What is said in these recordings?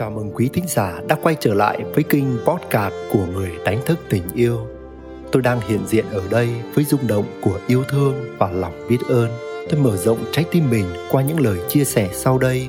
Chào mừng quý thính giả đã quay trở lại với kênh podcast của người đánh thức tình yêu. Tôi đang hiện diện ở đây với rung động của yêu thương và lòng biết ơn. Tôi mở rộng trái tim mình qua những lời chia sẻ sau đây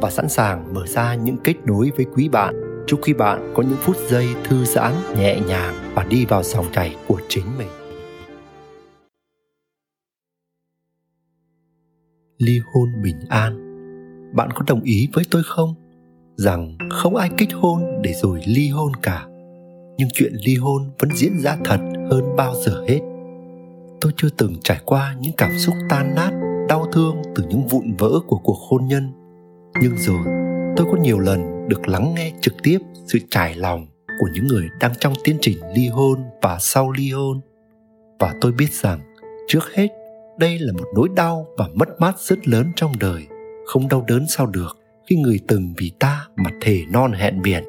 và sẵn sàng mở ra những kết nối với quý bạn. Chúc quý bạn có những phút giây thư giãn, nhẹ nhàng và đi vào dòng chảy của chính mình. Ly hôn bình an. Bạn có đồng ý với tôi không? Rằng không ai kết hôn để rồi ly hôn cả. Nhưng chuyện ly hôn vẫn diễn ra thật hơn bao giờ hết. Tôi chưa từng trải qua những cảm xúc tan nát, đau thương từ những vụn vỡ của cuộc hôn nhân. Nhưng rồi, tôi có nhiều lần được lắng nghe trực tiếp sự trải lòng của những người đang trong tiến trình ly hôn và sau ly hôn. Và tôi biết rằng, trước hết, đây là một nỗi đau và mất mát rất lớn trong đời, không đau đớn sao được khi người từng vì ta mà thề non hẹn biển,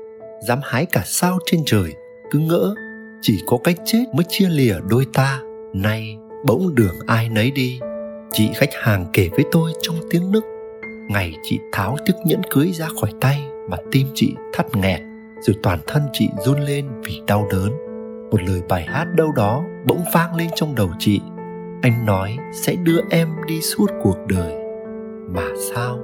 dám hái cả sao trên trời, cứ ngỡ chỉ có cách chết mới chia lìa đôi ta. Nay bỗng đường ai nấy đi, chị khách hàng kể với tôi trong tiếng nức. Ngày chị tháo chiếc nhẫn cưới ra khỏi tay mà tim chị thắt nghẹt, rồi toàn thân chị run lên vì đau đớn. Một lời bài hát đâu đó bỗng vang lên trong đầu chị. Anh nói, sẽ đưa em đi suốt cuộc đời, mà sao?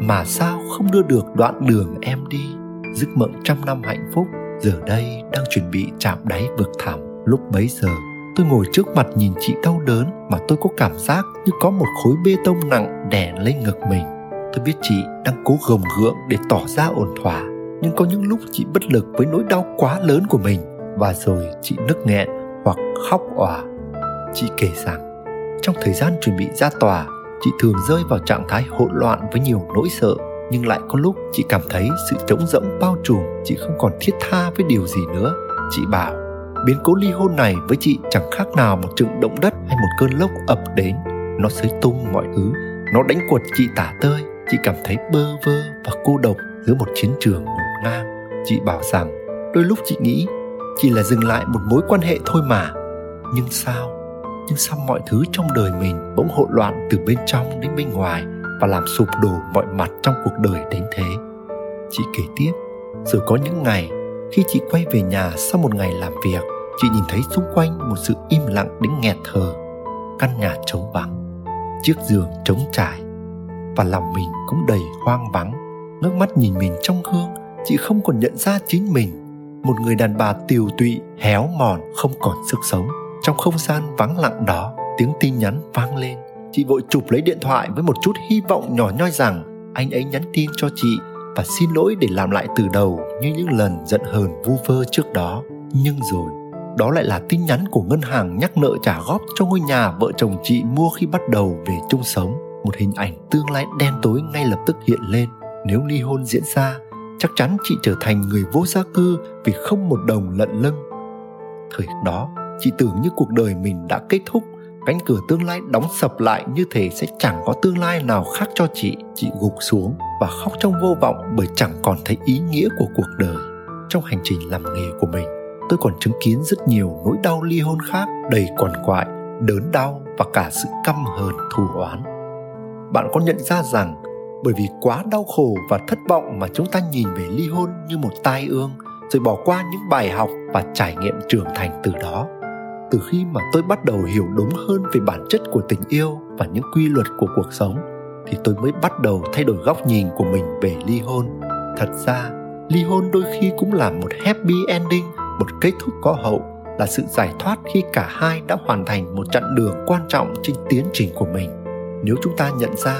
Mà sao không đưa được đoạn đường em đi? Giấc mộng trăm năm hạnh phúc, giờ đây đang chuẩn bị chạm đáy vực thẳm. Lúc bấy giờ, tôi ngồi trước mặt nhìn chị đau đớn mà tôi có cảm giác như có một khối bê tông nặng đè lên ngực mình. Tôi biết chị đang cố gồng gượng để tỏ ra ổn thỏa, nhưng có những lúc chị bất lực với nỗi đau quá lớn của mình. Và rồi chị nức nghẹn hoặc khóc òa. Chị kể rằng, trong thời gian chuẩn bị ra tòa chị thường rơi vào trạng thái hỗn loạn với nhiều nỗi sợ, nhưng lại có lúc chị cảm thấy sự trống rỗng bao trùm, chị không còn thiết tha với điều gì nữa. Chị bảo, biến cố ly hôn này với chị chẳng khác nào một trận động đất hay một cơn lốc ập đến. Nó xới tung mọi thứ, nó đánh quật chị tả tơi. Chị cảm thấy bơ vơ và cô độc giữa một chiến trường ngổn ngang. Chị bảo rằng, đôi lúc chị nghĩ chỉ là dừng lại một mối quan hệ thôi mà. Nhưng sao nhưng sao mọi thứ trong đời mình bỗng hỗn loạn từ bên trong đến bên ngoài và làm sụp đổ mọi mặt trong cuộc đời đến thế. Chị kể tiếp rồi có những ngày, khi chị quay về nhà sau một ngày làm việc, chị nhìn thấy xung quanh một sự im lặng đến nghẹt thở. Căn nhà trống vắng, chiếc giường trống trải và lòng mình cũng đầy hoang vắng. Ngước mắt nhìn mình trong gương, chị không còn nhận ra chính mình. Một người đàn bà tiều tụy, héo mòn, không còn sức sống trong không gian vắng lặng đó, tiếng tin nhắn vang lên. Chị vội chụp lấy điện thoại với một chút hy vọng nhỏ nhoi rằng anh ấy nhắn tin cho chị và xin lỗi để làm lại từ đầu như những lần giận hờn vu vơ trước đó. Nhưng rồi, đó lại là tin nhắn của ngân hàng nhắc nợ trả góp cho ngôi nhà vợ chồng chị mua khi bắt đầu về chung sống. Một hình ảnh tương lai đen tối ngay lập tức hiện lên. Nếu ly hôn diễn ra, chắc chắn chị trở thành người vô gia cư vì không một đồng lận lưng. Thời đó, chị tưởng như cuộc đời mình đã kết thúc, cánh cửa tương lai đóng sập lại như thể sẽ chẳng có tương lai nào khác cho chị. Chị gục xuống và khóc trong vô vọng bởi chẳng còn thấy ý nghĩa của cuộc đời. Trong hành trình làm nghề của mình, tôi còn chứng kiến rất nhiều nỗi đau ly hôn khác, đầy quằn quại, đớn đau và cả sự căm hờn thù oán. Bạn có nhận ra rằng, bởi vì quá đau khổ và thất vọng mà chúng ta nhìn về ly hôn như một tai ương, rồi bỏ qua những bài học và trải nghiệm trưởng thành từ đó từ khi mà tôi bắt đầu hiểu đúng hơn về bản chất của tình yêu và những quy luật của cuộc sống, thì tôi mới bắt đầu thay đổi góc nhìn của mình về ly hôn. Thật ra, ly hôn đôi khi cũng là một happy ending, một kết thúc có hậu, là sự giải thoát khi cả hai đã hoàn thành một chặng đường quan trọng trên tiến trình của mình. Nếu chúng ta nhận ra,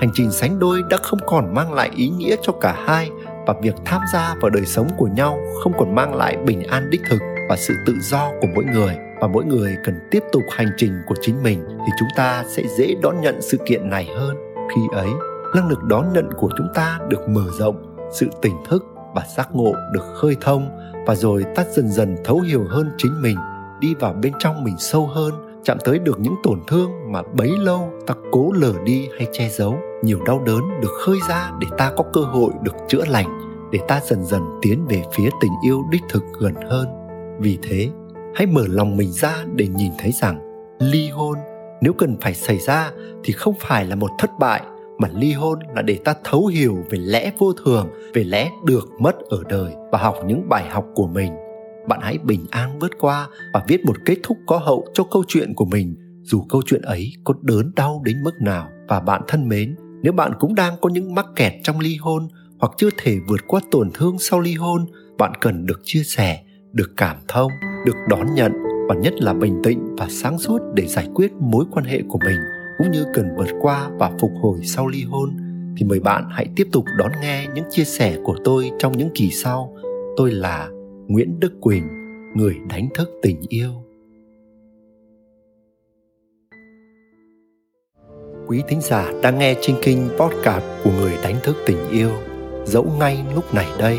hành trình sánh đôi đã không còn mang lại ý nghĩa cho cả hai và việc tham gia vào đời sống của nhau không còn mang lại bình an đích thực và sự tự do của mỗi người và mỗi người cần tiếp tục hành trình của chính mình thì chúng ta sẽ dễ đón nhận sự kiện này hơn. Khi ấy, năng lực đón nhận của chúng ta được mở rộng, sự tỉnh thức và giác ngộ được khơi thông và rồi ta dần dần thấu hiểu hơn chính mình, đi vào bên trong mình sâu hơn, chạm tới được những tổn thương mà bấy lâu ta cố lờ đi hay che giấu. Nhiều đau đớn được khơi ra để ta có cơ hội được chữa lành, để ta dần dần tiến về phía tình yêu đích thực gần hơn. Vì thế hãy mở lòng mình ra để nhìn thấy rằng ly hôn nếu cần phải xảy ra thì không phải là một thất bại, mà ly hôn là để ta thấu hiểu về lẽ vô thường, về lẽ được mất ở đời và học những bài học của mình. Bạn hãy bình an vượt qua và viết một kết thúc có hậu cho câu chuyện của mình, dù câu chuyện ấy có đớn đau đến mức nào. Và bạn thân mến, nếu bạn cũng đang có những mắc kẹt trong ly hôn hoặc chưa thể vượt qua tổn thương sau ly hôn, bạn cần được chia sẻ, được cảm thông được đón nhận và nhất là bình tĩnh và sáng suốt để giải quyết mối quan hệ của mình, cũng như cần vượt qua và phục hồi sau ly hôn, thì mời bạn hãy tiếp tục đón nghe những chia sẻ của tôi trong những kỳ sau. Tôi là nguyễn đức quỳnh, người đánh thức tình yêu. Quý thính giả đang nghe trên kinh podcast của người đánh thức tình yêu, dẫu ngay lúc này đây